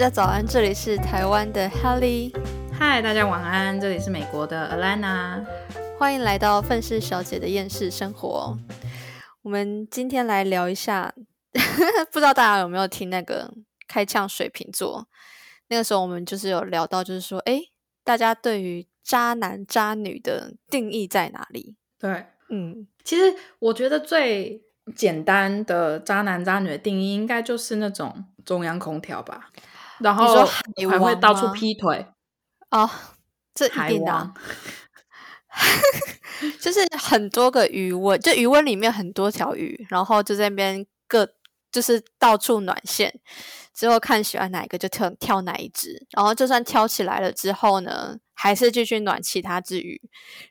家早安，这里是台湾的 Helly，嗨，大家晚安，这里是美国的 Alana，欢迎来到愤世小姐的厌世生活。我们今天来聊一下，不知道大家有没有听那个开枪水瓶座？那个时候我们就是有聊到，就是说，哎，大家对于渣男渣女的定义在哪里？对，嗯，其实我觉得最简单的渣男渣女的定义，应该就是那种中央空调吧。然后还会到处劈腿哦，这一定的，就是很多个余温，就余温里面很多条鱼，然后就在那边各就是到处暖线，之后看喜欢哪一个就跳跳哪一只，然后就算挑起来了之后呢，还是继续暖其他只鱼，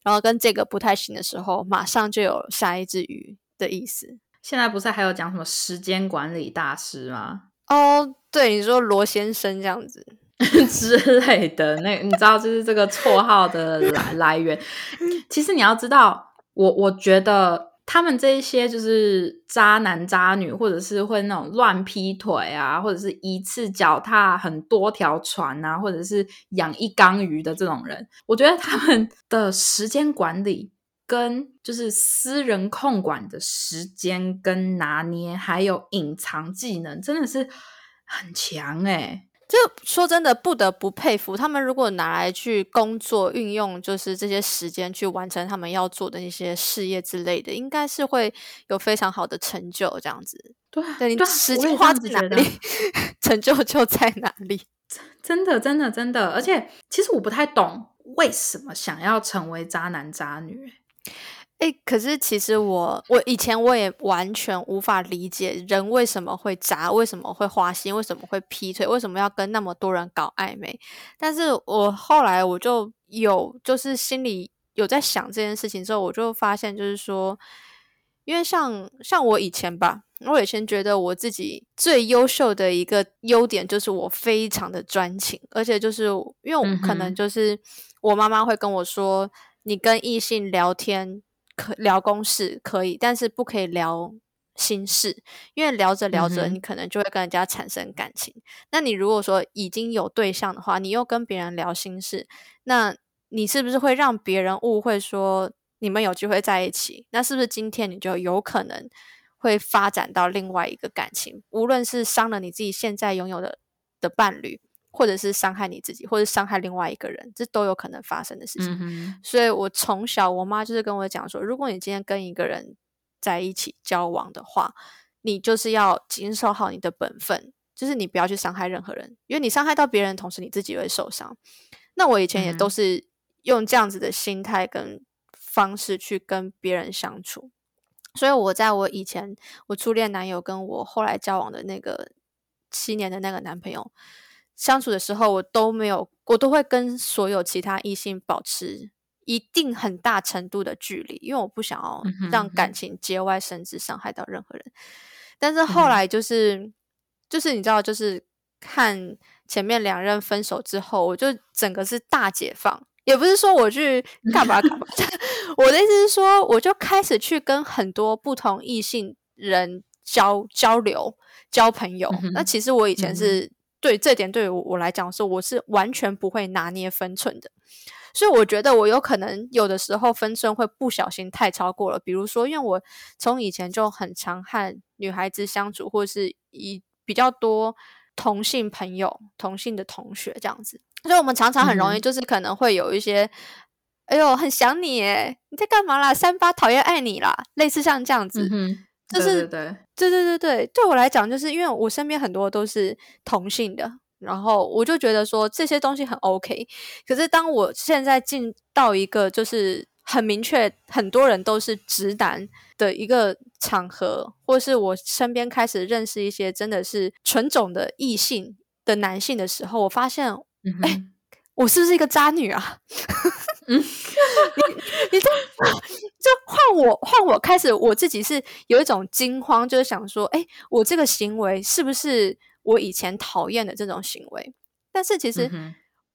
然后跟这个不太行的时候，马上就有下一只鱼的意思。现在不是还有讲什么时间管理大师吗？哦，对，你说罗先生这样子 之类的，那你知道就是这个绰号的来来源。其实你要知道，我我觉得他们这些就是渣男渣女，或者是会那种乱劈腿啊，或者是一次脚踏很多条船啊，或者是养一缸鱼的这种人，我觉得他们的时间管理跟就是私人控管的时间跟拿捏，还有隐藏技能，真的是。很强哎，就说真的，不得不佩服他们。如果拿来去工作，运用就是这些时间去完成他们要做的那些事业之类的，应该是会有非常好的成就。这样子，对，对你时间花在哪里，成就就在哪里。真的，真的，真的。而且，其实我不太懂为什么想要成为渣男渣女。哎，可是其实我我以前我也完全无法理解人为什么会渣，为什么会花心，为什么会劈腿，为什么要跟那么多人搞暧昧。但是我后来我就有就是心里有在想这件事情之后，我就发现就是说，因为像像我以前吧，我以前觉得我自己最优秀的一个优点就是我非常的专情，而且就是因为我可能就是我妈妈会跟我说，你跟异性聊天。可聊公事可以，但是不可以聊心事，因为聊着聊着，你可能就会跟人家产生感情。那你如果说已经有对象的话，你又跟别人聊心事，那你是不是会让别人误会说你们有机会在一起？那是不是今天你就有可能会发展到另外一个感情？无论是伤了你自己现在拥有的的伴侣。或者是伤害你自己，或者伤害另外一个人，这都有可能发生的事情。所以，我从小我妈就是跟我讲说，如果你今天跟一个人在一起交往的话，你就是要谨守好你的本分，就是你不要去伤害任何人，因为你伤害到别人，同时你自己会受伤。那我以前也都是用这样子的心态跟方式去跟别人相处，所以我在我以前我初恋男友跟我后来交往的那个七年的那个男朋友。相处的时候，我都没有，我都会跟所有其他异性保持一定很大程度的距离，因为我不想要让感情节外生枝，伤害到任何人。但是后来就是，就是你知道，就是看前面两任分手之后，我就整个是大解放，也不是说我去干嘛干嘛，我的意思是说，我就开始去跟很多不同异性人交交流、交朋友。那其实我以前是。对这点，对我我来讲说，我是完全不会拿捏分寸的，所以我觉得我有可能有的时候分寸会不小心太超过了。比如说，因为我从以前就很常和女孩子相处，或是以比较多同性朋友、同性的同学这样子，所以我们常常很容易就是可能会有一些，哎呦，很想你诶你在干嘛啦？三八讨厌爱你啦，类似像这样子。就是对对对对对，对我来讲，就是因为我身边很多都是同性的，然后我就觉得说这些东西很 OK。可是当我现在进到一个就是很明确，很多人都是直男的一个场合，或是我身边开始认识一些真的是纯种的异性的男性的时候，我发现，哎。我是不是一个渣女啊？嗯，你你就 就换我换我开始，我自己是有一种惊慌，就是想说，哎，我这个行为是不是我以前讨厌的这种行为？但是其实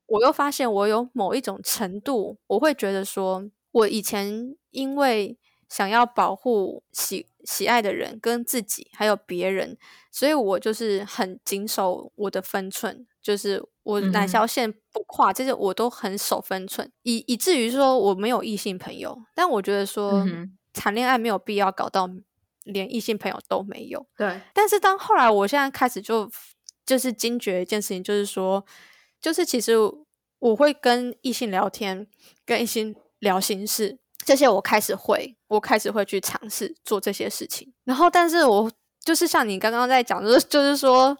我又发现，我有某一种程度，我会觉得说，我以前因为想要保护喜喜爱的人跟自己还有别人，所以我就是很谨守我的分寸，就是我哪条线不跨，这些我都很守分寸，以以至于说我没有异性朋友。但我觉得说谈恋爱没有必要搞到连异性朋友都没有。对。但是当后来我现在开始就就是惊觉一件事情，就是说，就是其实我会跟异性聊天，跟异性聊心事。这些我开始会，我开始会去尝试做这些事情。然后，但是我就是像你刚刚在讲，就是就是说，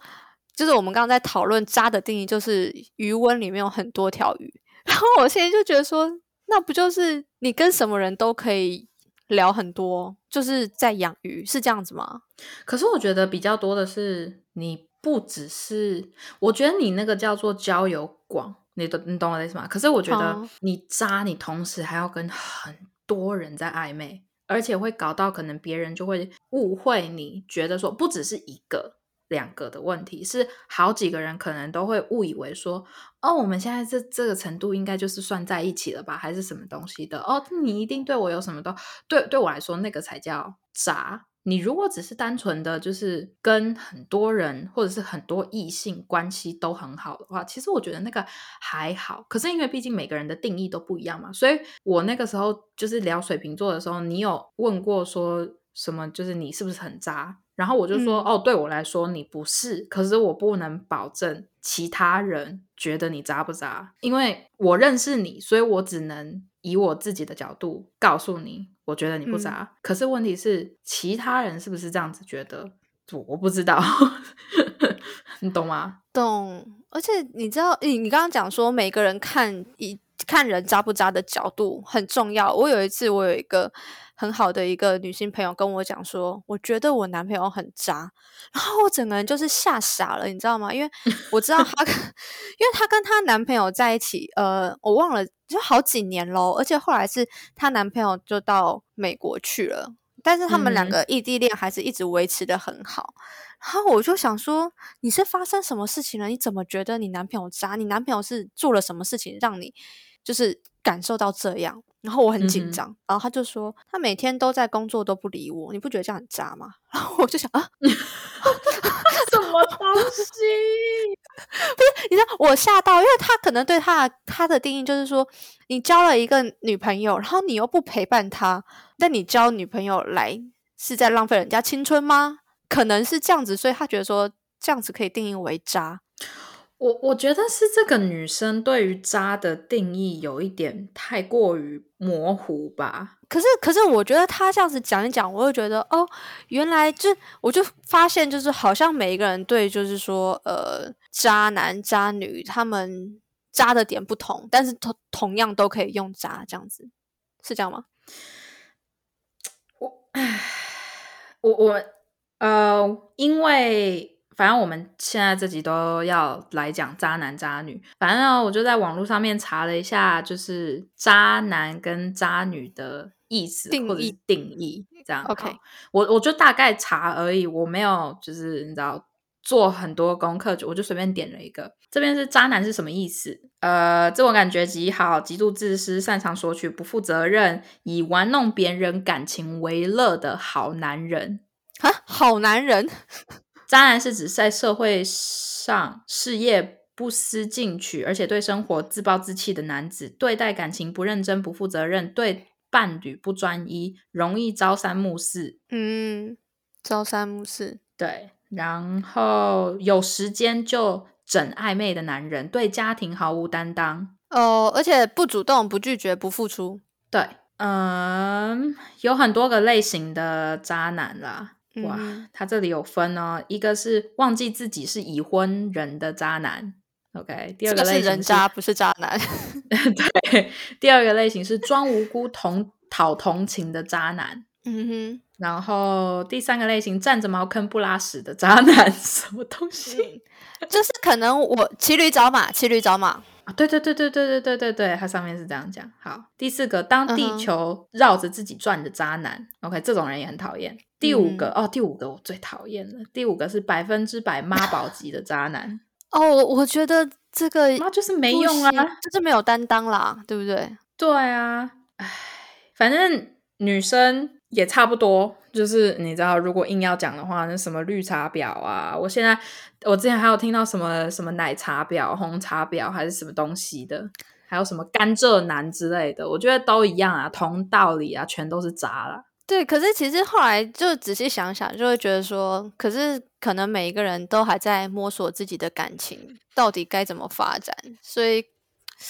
就是我们刚刚在讨论渣的定义，就是鱼温里面有很多条鱼。然后我现在就觉得说，那不就是你跟什么人都可以聊很多，就是在养鱼，是这样子吗？可是我觉得比较多的是，你不只是，我觉得你那个叫做交友广，你懂你懂我的意思吗？可是我觉得你渣，你同时还要跟很。多人在暧昧，而且会搞到可能别人就会误会你，觉得说不只是一个、两个的问题，是好几个人可能都会误以为说，哦，我们现在这这个程度应该就是算在一起了吧，还是什么东西的？哦，你一定对我有什么都对，对我来说那个才叫渣。你如果只是单纯的就是跟很多人或者是很多异性关系都很好的话，其实我觉得那个还好。可是因为毕竟每个人的定义都不一样嘛，所以我那个时候就是聊水瓶座的时候，你有问过说什么？就是你是不是很渣？然后我就说哦，对我来说你不是，可是我不能保证其他人觉得你渣不渣，因为我认识你，所以我只能以我自己的角度告诉你。我觉得你不渣，可是问题是其他人是不是这样子觉得？我不知道，你懂吗？懂。而且你知道，你你刚刚讲说每个人看一看人渣不渣的角度很重要。我有一次，我有一个。很好的一个女性朋友跟我讲说，我觉得我男朋友很渣，然后我整个人就是吓傻了，你知道吗？因为我知道她，因为她跟她男朋友在一起，呃，我忘了就好几年喽，而且后来是她男朋友就到美国去了，但是他们两个异地恋还是一直维持的很好。然后我就想说，你是发生什么事情了？你怎么觉得你男朋友渣？你男朋友是做了什么事情让你就是感受到这样？然后我很紧张，然后他就说他每天都在工作都不理我，你不觉得这样很渣吗？然后我就想啊，什 么东西？不是，你知道我吓到，因为他可能对他他的定义就是说，你交了一个女朋友，然后你又不陪伴他，那你交女朋友来是在浪费人家青春吗？可能是这样子，所以他觉得说这样子可以定义为渣。我我觉得是这个女生对于渣的定义有一点太过于模糊吧。可是，可是我觉得她这样子讲一讲，我就觉得哦，原来就我就发现，就是好像每一个人对，就是说，呃，渣男渣女他们渣的点不同，但是同同样都可以用渣这样子，是这样吗？我，我我呃，因为。反正我们现在这集都要来讲渣男渣女。反正呢，我就在网络上面查了一下，就是渣男跟渣女的意思或者是定义。这样，OK，我我就大概查而已，我没有就是你知道做很多功课，我就随便点了一个。这边是渣男是什么意思？呃，自我感觉极好，极度自私，擅长索取，不负责任，以玩弄别人感情为乐的好男人啊，好男人。渣男是指在社会上事业不思进取，而且对生活自暴自弃的男子，对待感情不认真、不负责任，对伴侣不专一，容易朝三暮四。嗯，朝三暮四。对，然后有时间就整暧昧的男人，对家庭毫无担当。哦，而且不主动、不拒绝、不付出。对，嗯，有很多个类型的渣男啦。哇，他这里有分哦，一个是忘记自己是已婚人的渣男，OK，第二个类型是人渣，不是渣男。对，第二个类型是装无辜同讨同情的渣男，嗯哼。然后第三个类型站着茅坑不拉屎的渣男，什么东西？就是可能我骑驴找马，骑驴找马。啊，对对对对对对对对对，它上面是这样讲。好，第四个，当地球绕着自己转的渣男，OK，这种人也很讨厌。第五个，哦，第五个我最讨厌了。第五个是百分之百妈宝级的渣男。哦，我觉得这个妈就是没用啊，就是没有担当啦，对不对？对啊，唉，反正女生也差不多。就是你知道，如果硬要讲的话，那什么绿茶婊啊，我现在我之前还有听到什么什么奶茶婊、红茶婊还是什么东西的，还有什么甘蔗男之类的，我觉得都一样啊，同道理啊，全都是渣了。对，可是其实后来就仔细想想，就会觉得说，可是可能每一个人都还在摸索自己的感情到底该怎么发展，所以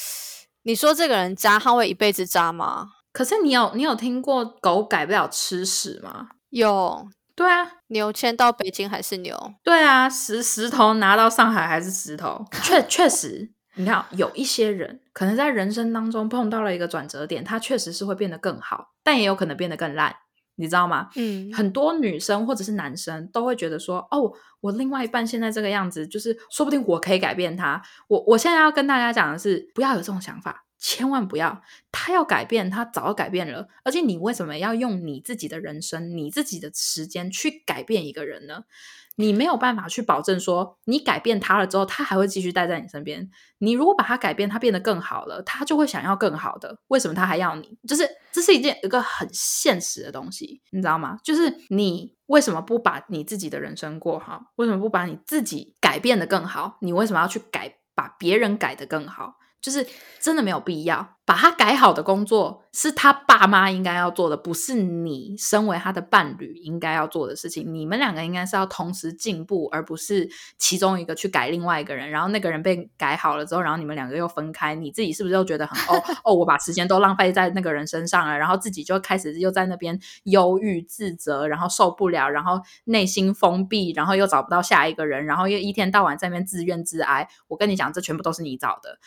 你说这个人渣，他会一辈子渣吗？可是你有你有听过狗改不了吃屎吗？有，对啊，牛迁到北京还是牛，对啊，石石头拿到上海还是石头，确 确实，你看有一些人可能在人生当中碰到了一个转折点，他确实是会变得更好，但也有可能变得更烂。你知道吗？嗯，很多女生或者是男生都会觉得说，哦，我另外一半现在这个样子，就是说不定我可以改变他。我我现在要跟大家讲的是，不要有这种想法，千万不要。他要改变，他早改变了。而且你为什么要用你自己的人生、你自己的时间去改变一个人呢？你没有办法去保证说，你改变他了之后，他还会继续待在你身边。你如果把他改变，他变得更好了，他就会想要更好的。为什么他还要你？就是这是一件一个很现实的东西，你知道吗？就是你为什么不把你自己的人生过好？为什么不把你自己改变的更好？你为什么要去改，把别人改得更好？就是真的没有必要把他改好的工作是他爸妈应该要做的，不是你身为他的伴侣应该要做的事情。你们两个应该是要同时进步，而不是其中一个去改另外一个人，然后那个人被改好了之后，然后你们两个又分开。你自己是不是又觉得很哦哦，我把时间都浪费在那个人身上了，然后自己就开始又在那边忧郁自责，然后受不了，然后内心封闭，然后又找不到下一个人，然后又一天到晚在那边自怨自哀。我跟你讲，这全部都是你找的。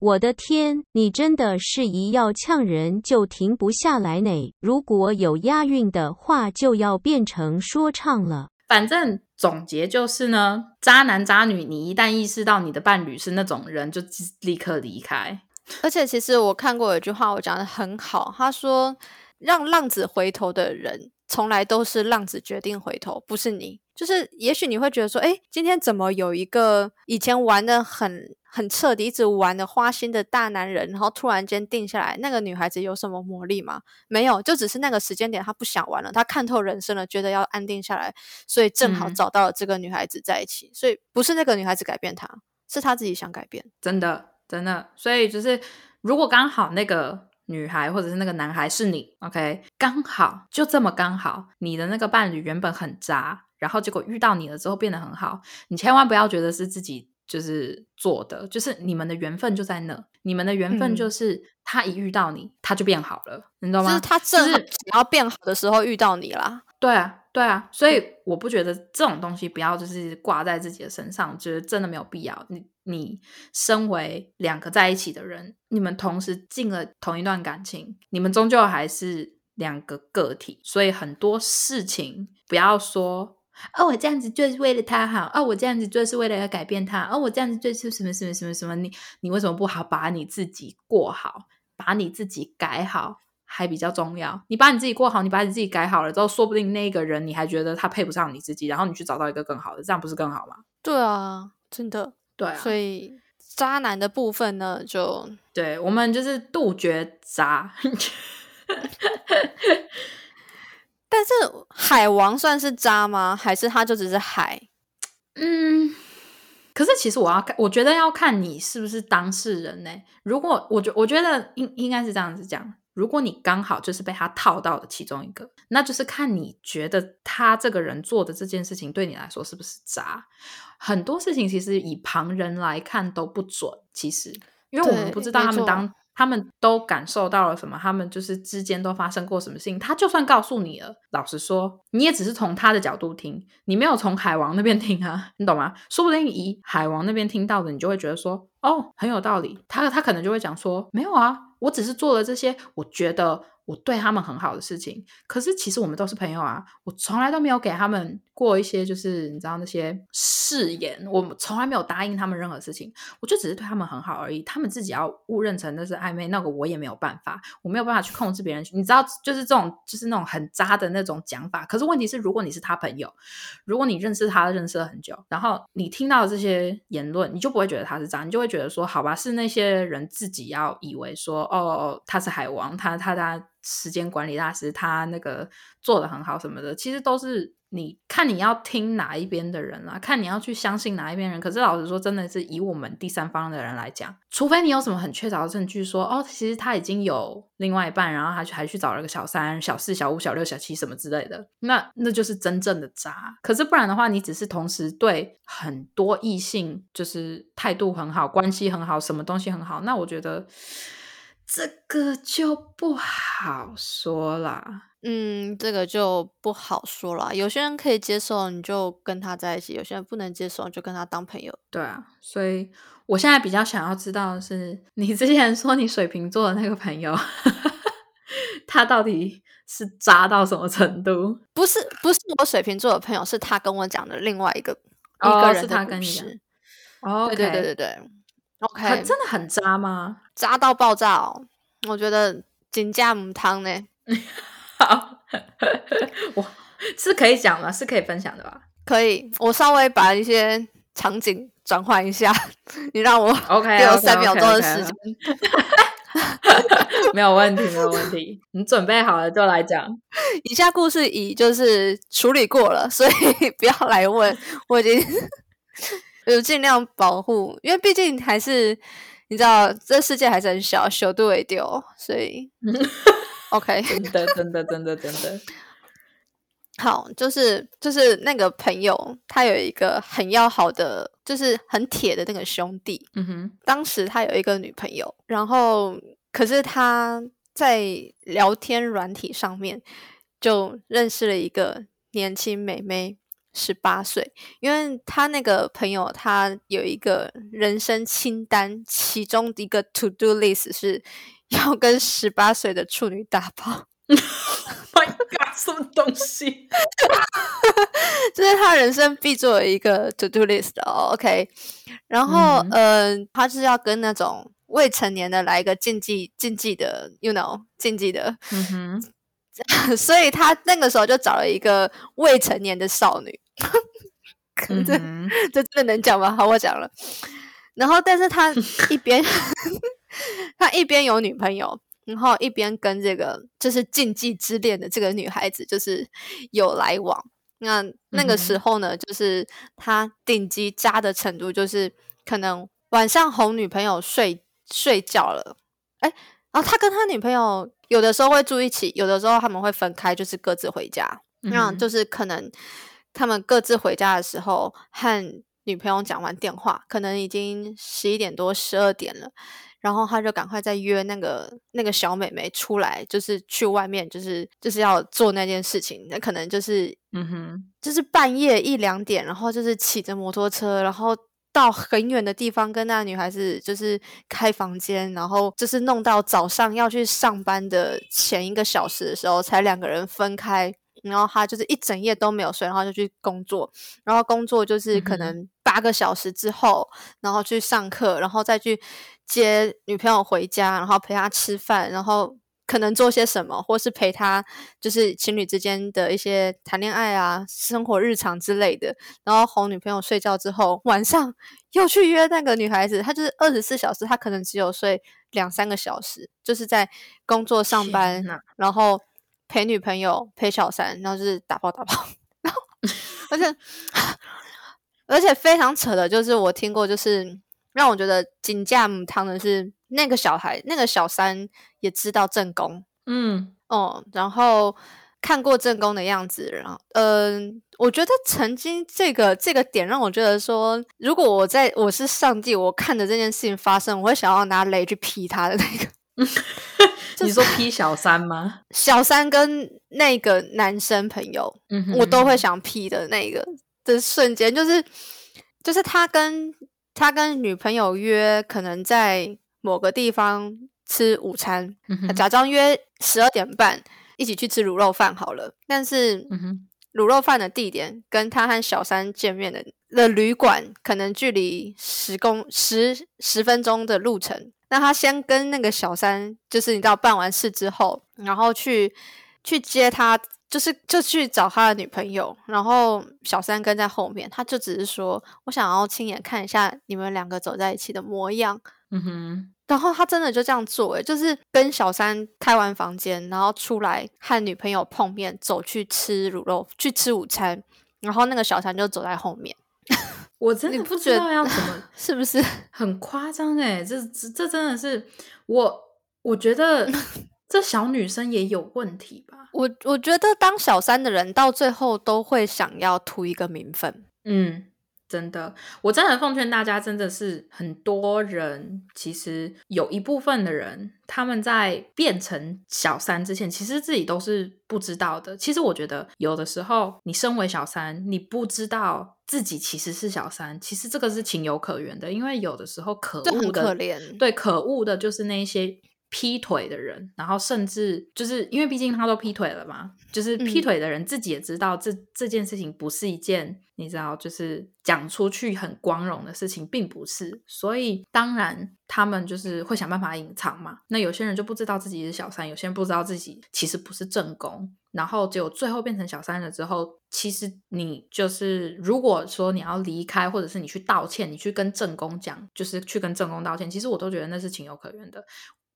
我的天，你真的是一要呛人就停不下来呢！如果有押韵的话，就要变成说唱了。反正总结就是呢，渣男渣女，你一旦意识到你的伴侣是那种人，就立刻离开。而且，其实我看过有句话，我讲的很好，他说：“让浪子回头的人，从来都是浪子决定回头，不是你。”就是，也许你会觉得说：“哎，今天怎么有一个以前玩的很……”很彻底，一直玩的花心的大男人，然后突然间定下来，那个女孩子有什么魔力吗？没有，就只是那个时间点，他不想玩了，他看透人生了，觉得要安定下来，所以正好找到了这个女孩子在一起。所以不是那个女孩子改变他，是他自己想改变。真的，真的。所以就是，如果刚好那个女孩或者是那个男孩是你，OK，刚好就这么刚好，你的那个伴侣原本很渣，然后结果遇到你了之后变得很好，你千万不要觉得是自己。就是做的，就是你们的缘分就在那，你们的缘分就是他一遇到你，他就变好了，你知道吗？就是他正只要变好的时候遇到你啦。对啊，对啊，所以我不觉得这种东西不要就是挂在自己的身上，就是真的没有必要。你你身为两个在一起的人，你们同时进了同一段感情，你们终究还是两个个体，所以很多事情不要说。哦，我这样子就是为了他好。哦，我这样子就是为了要改变他。哦，我这样子就是什么什么什么什么？你你为什么不好把你自己过好，把你自己改好还比较重要？你把你自己过好，你把你自己改好了之后，说不定那个人你还觉得他配不上你自己，然后你去找到一个更好的，这样不是更好吗？对啊，真的对啊。所以渣男的部分呢，就对我们就是杜绝渣。但是海王算是渣吗？还是他就只是海？嗯，可是其实我要看，我觉得要看你是不是当事人呢。如果我觉我觉得应应该是这样子讲，如果你刚好就是被他套到的其中一个，那就是看你觉得他这个人做的这件事情对你来说是不是渣。很多事情其实以旁人来看都不准，其实因为我们不知道他们当。他们都感受到了什么？他们就是之间都发生过什么事情？他就算告诉你了，老实说，你也只是从他的角度听，你没有从海王那边听啊，你懂吗？说不定以海王那边听到的，你就会觉得说，哦，很有道理。他他可能就会讲说，没有啊，我只是做了这些，我觉得。我对他们很好的事情，可是其实我们都是朋友啊。我从来都没有给他们过一些，就是你知道那些誓言，我从来没有答应他们任何事情。我就只是对他们很好而已。他们自己要误认成那是暧昧，那个我也没有办法，我没有办法去控制别人。你知道，就是这种，就是那种很渣的那种讲法。可是问题是，如果你是他朋友，如果你认识他认识了很久，然后你听到这些言论，你就不会觉得他是渣，你就会觉得说，好吧，是那些人自己要以为说，哦，他是海王，他他他。时间管理大师，他那个做的很好什么的，其实都是你看你要听哪一边的人啦，看你要去相信哪一边人。可是老实说，真的是以我们第三方的人来讲，除非你有什么很确凿的证据说，哦，其实他已经有另外一半，然后他去还去找了个小三、小四、小五、小六、小七什么之类的，那那就是真正的渣。可是不然的话，你只是同时对很多异性就是态度很好、关系很好、什么东西很好，那我觉得。这个就不好说啦，嗯，这个就不好说了。有些人可以接受，你就跟他在一起；有些人不能接受，就跟他当朋友。对啊，所以我现在比较想要知道的是，你之前说你水瓶座的那个朋友，他到底是渣到什么程度？不是，不是我水瓶座的朋友，是他跟我讲的另外一个一个人的故事。哦，对对对对对。OK，真的很渣吗？渣到爆炸哦！我觉得金价母汤呢，好，我是可以讲吗？是可以分享的吧？可以，我稍微把一些场景转换一下，你让我 OK，给我三秒钟的时间，没有问题，没有问题，你准备好了就来讲。以下故事已就是处理过了，所以 不要来问，我已经。就尽量保护，因为毕竟还是你知道，这世界还是很小，小度为丢，所以 OK，真的，真的，真的，真的 好，就是就是那个朋友，他有一个很要好的，就是很铁的那个兄弟。嗯哼，当时他有一个女朋友，然后可是他在聊天软体上面就认识了一个年轻美眉。十八岁，因为他那个朋友，他有一个人生清单，其中一个 to do list 是 要跟十八岁的处女打炮。My God，什么东西？这是他人生必做的一个 to do list 哦。OK，然后，嗯，他是要跟那种未成年的来一个禁忌禁忌的，you know，禁忌的。嗯哼。所以他那个时候就找了一个未成年的少女，这 这真的能讲吗？好，我讲了。然后，但是他一边 他一边有女朋友，然后一边跟这个就是禁忌之恋的这个女孩子就是有来往。那那个时候呢，就是他顶级渣的程度，就是可能晚上哄女朋友睡睡觉了，哎。然后他跟他女朋友有的时候会住一起，有的时候他们会分开，就是各自回家。那就是可能他们各自回家的时候，和女朋友讲完电话，可能已经十一点多、十二点了。然后他就赶快再约那个那个小美眉出来，就是去外面，就是就是要做那件事情。那可能就是嗯哼，就是半夜一两点，然后就是骑着摩托车，然后。到很远的地方跟那个女孩子就是开房间，然后就是弄到早上要去上班的前一个小时的时候，才两个人分开。然后他就是一整夜都没有睡，然后就去工作。然后工作就是可能八个小时之后，然后去上课，然后再去接女朋友回家，然后陪她吃饭，然后。可能做些什么，或是陪他，就是情侣之间的一些谈恋爱啊、生活日常之类的。然后哄女朋友睡觉之后，晚上又去约那个女孩子。他就是二十四小时，他可能只有睡两三个小时，就是在工作上班，然后陪女朋友、陪小三，然后就是打包打包。然后，而且而且非常扯的，就是我听过，就是让我觉得金价母汤的是。那个小孩，那个小三也知道正宫，嗯哦，然后看过正宫的样子，然后嗯，我觉得曾经这个这个点让我觉得说，如果我在我是上帝，我看着这件事情发生，我会想要拿雷去劈他的那个。你说劈小三吗？小三跟那个男生朋友，嗯，我都会想劈的那个的瞬间，就是就是他跟他跟女朋友约，可能在。某个地方吃午餐，假装约十二点半一起去吃卤肉饭好了。但是卤肉饭的地点跟他和小三见面的的旅馆，可能距离十公十十分钟的路程。那他先跟那个小三，就是你知道办完事之后，然后去去接他，就是就去找他的女朋友，然后小三跟在后面，他就只是说我想要亲眼看一下你们两个走在一起的模样。嗯哼，然后他真的就这样做，诶，就是跟小三开完房间，然后出来和女朋友碰面，走去吃卤肉，去吃午餐，然后那个小三就走在后面。我真的不知道要怎么 是不是？很夸张哎，这这这真的是我，我觉得 这小女生也有问题吧？我我觉得当小三的人到最后都会想要图一个名分。嗯，真的，我真的奉劝大家，真的是很多人，其实有一部分的人，他们在变成小三之前，其实自己都是不知道的。其实我觉得，有的时候你身为小三，你不知道自己其实是小三，其实这个是情有可原的，因为有的时候可恶的，可怜对，可恶的就是那些。劈腿的人，然后甚至就是因为毕竟他都劈腿了嘛，就是劈嗯腿的人自己也知道这这件事情不是一件你知道，就是讲出去很光荣的事情，并不是，所以当然他们就是会想办法隐藏嘛。那有些人就不知道自己是小三，有些人不知道自己其实不是正宫，然后结果最后变成小三了之后，其实你就是如果说你要离开，或者是你去道歉，你去跟正宫讲，就是去跟正宫道歉，其实我都觉得那是情有可原的。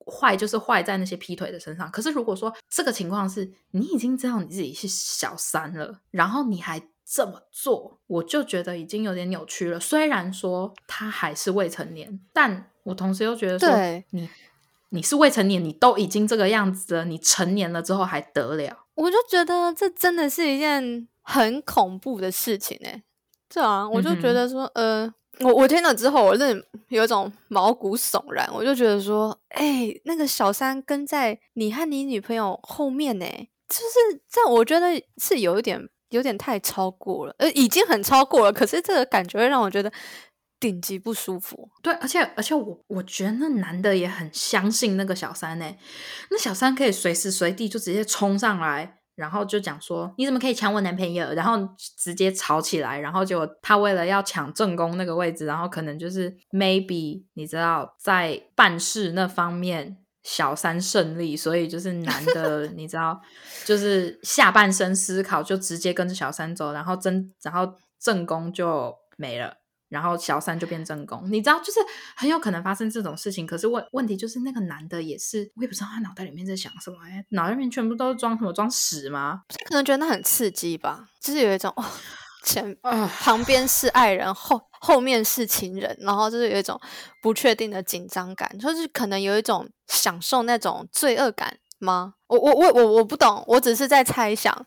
坏就是坏在那些劈腿的身上。可是如果说这个情况是你已经知道你自己是小三了，然后你还这么做，我就觉得已经有点扭曲了。虽然说他还是未成年，但我同时又觉得说对你你是未成年，你都已经这个样子了，你成年了之后还得了？我就觉得这真的是一件很恐怖的事情哎、对啊，我就觉得说，呃，我我听了之后，我真有一种毛骨悚然，我就觉得说，哎、那个小三跟在你和你女朋友后面呢、就是这，我觉得是有一点有点太超过了，呃，已经很超过了，可是这个感觉会让我觉得顶级不舒服。对，而且而且我我觉得那男的也很相信那个小三呢、那小三可以随时随地就直接冲上来，然后就讲说你怎么可以抢我男朋友，然后直接吵起来，然后结果他为了要抢正宫那个位置，然后可能就是 maybe 你知道在办事那方面。小三胜利，所以就是男的，你知道，就是下半身思考，就直接跟着小三走，然后真，然后正宫就没了。然后小三就变正宫，你知道，就是很有可能发生这种事情。可是问问题就是那个男的也是，我也不知道他脑袋里面在想什么，哎，脑袋里面全部都是装什么装屎吗？可能觉得那很刺激吧，就是有一种哦，前啊，旁边是爱人，后后面是情人，然后就是有一种不确定的紧张感，就是可能有一种享受那种罪恶感吗？我我我我我不懂，我只是在猜想。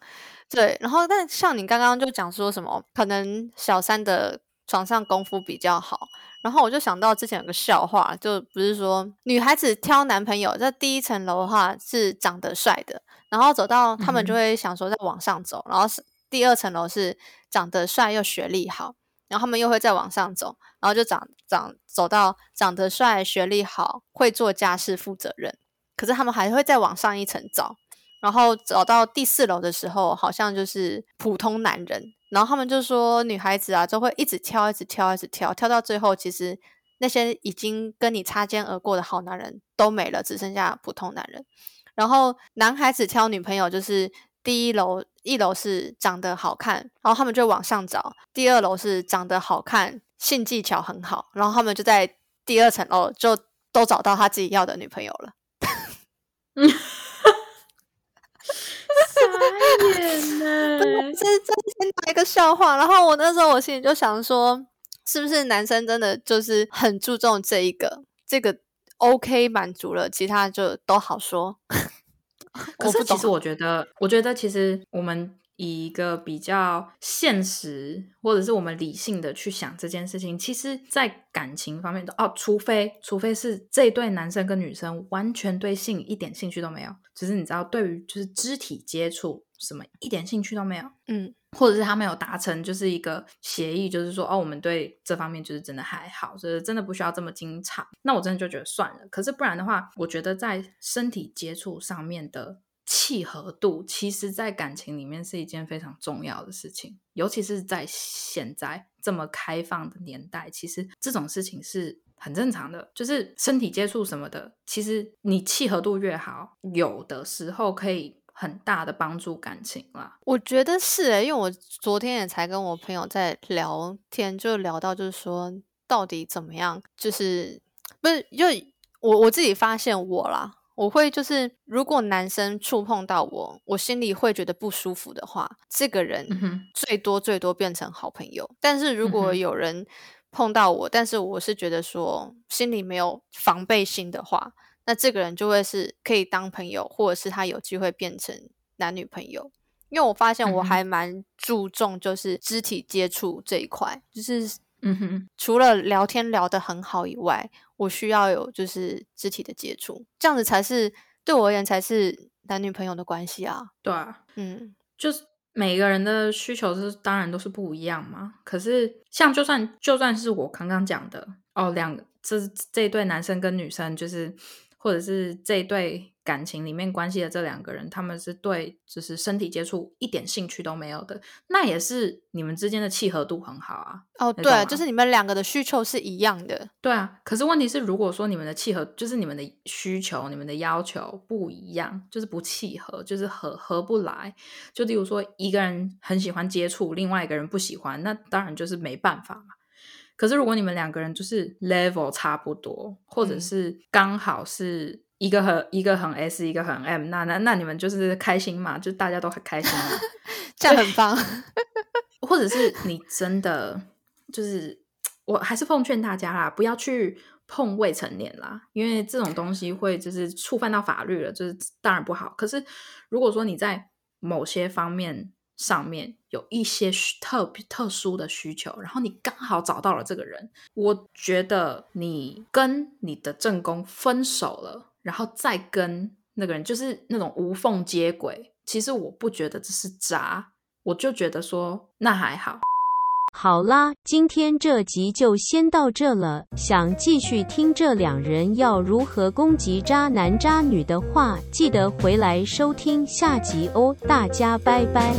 对，然后但像你刚刚就讲说什么，可能小三的床上功夫比较好，然后我就想到之前有个笑话，就不是说女孩子挑男朋友，在第一层楼的话是长得帅的，然后走到他们就会想说再往上走，然后是第二层楼是长得帅又学历好，然后他们又会再往上走，然后就长长走到长得帅、学历好、会做家事、负责任。可是他们还会再往上一层找，然后找到第四楼的时候，好像就是普通男人。然后他们就说，女孩子啊，就会一直挑，一直挑，一直挑，挑到最后，其实那些已经跟你擦肩而过的好男人都没了，只剩下普通男人。然后男孩子挑女朋友就是第一楼，一楼是长得好看，然后他们就往上找；第二楼是长得好看，性技巧很好，然后他们就在第二层楼就都找到他自己要的女朋友了。傻眼呢这是这是先打一个笑话，然后我那时候我心里就想说，是不是男生真的就是很注重这一个，这个 OK 满足了，其他就都好说。可是其实我觉得，我觉得其实我们以一个比较现实或者是我们理性的去想这件事情，其实，在感情方面的哦，除非除非是这对男生跟女生完全对性一点兴趣都没有，只是你知道，对于就是肢体接触什么一点兴趣都没有，嗯，或者是他们有达成就是一个协议，就是说哦，我们对这方面就是真的还好，就是真的不需要这么经常。那我真的就觉得算了。可是不然的话，我觉得在身体接触上面的契合度，其实在感情里面是一件非常重要的事情，尤其是在现在这么开放的年代，其实这种事情是。很正常的，就是身体接触什么的，其实你契合度越好，有的时候可以很大的帮助感情啦。我觉得是诶、因为我昨天也才跟我朋友在聊天，就聊到就是说到底怎么样，就是不不是，就我我自己发现我啦，我会就是如果男生触碰到我，我心里会觉得不舒服的话，这个人最多最多变成好朋友。但是如果有人碰到我，但是我是觉得说心里没有防备心的话，那这个人就会是可以当朋友，或者是他有机会变成男女朋友。因为我发现我还蛮注重就是肢体接触这一块，就是嗯哼，除了聊天聊得很好以外，我需要有就是肢体的接触，这样子才是对我而言才是男女朋友的关系啊。对啊，嗯，就是每个人的需求是当然都是不一样嘛。可是像就算就算是我刚刚讲的哦，两这这一对男生跟女生就是。或者是这对感情里面关系的这两个人，他们是对就是身体接触一点兴趣都没有的，那也是你们之间的契合度很好啊。哦，对，就是你们两个的需求是一样的。对啊，可是问题是，如果说你们的契合，就是你们的需求、你们的要求不一样，就是不契合，就是合合不来。就例如说，一个人很喜欢接触，另外一个人不喜欢，那当然就是没办法嘛。可是，如果你们两个人就是 level 差不多，或者是刚好是一个很一个很 S，一个很 M，那那那你们就是开心嘛，就大家都很开心嘛，这样很棒。或者是你真的就是，我还是奉劝大家啦，不要去碰未成年啦，因为这种东西会就是触犯到法律了，就是当然不好。可是如果说你在某些方面，上面有一些特别特殊的需求，然后你刚好找到了这个人，我觉得你跟你的正宫分手了，然后再跟那个人就是那种无缝接轨，其实我不觉得这是渣，我就觉得说那还好。好啦，今天这集就先到这了。想继续听这两人要如何攻击渣男渣女的话，记得回来收听下集哦。大家拜拜。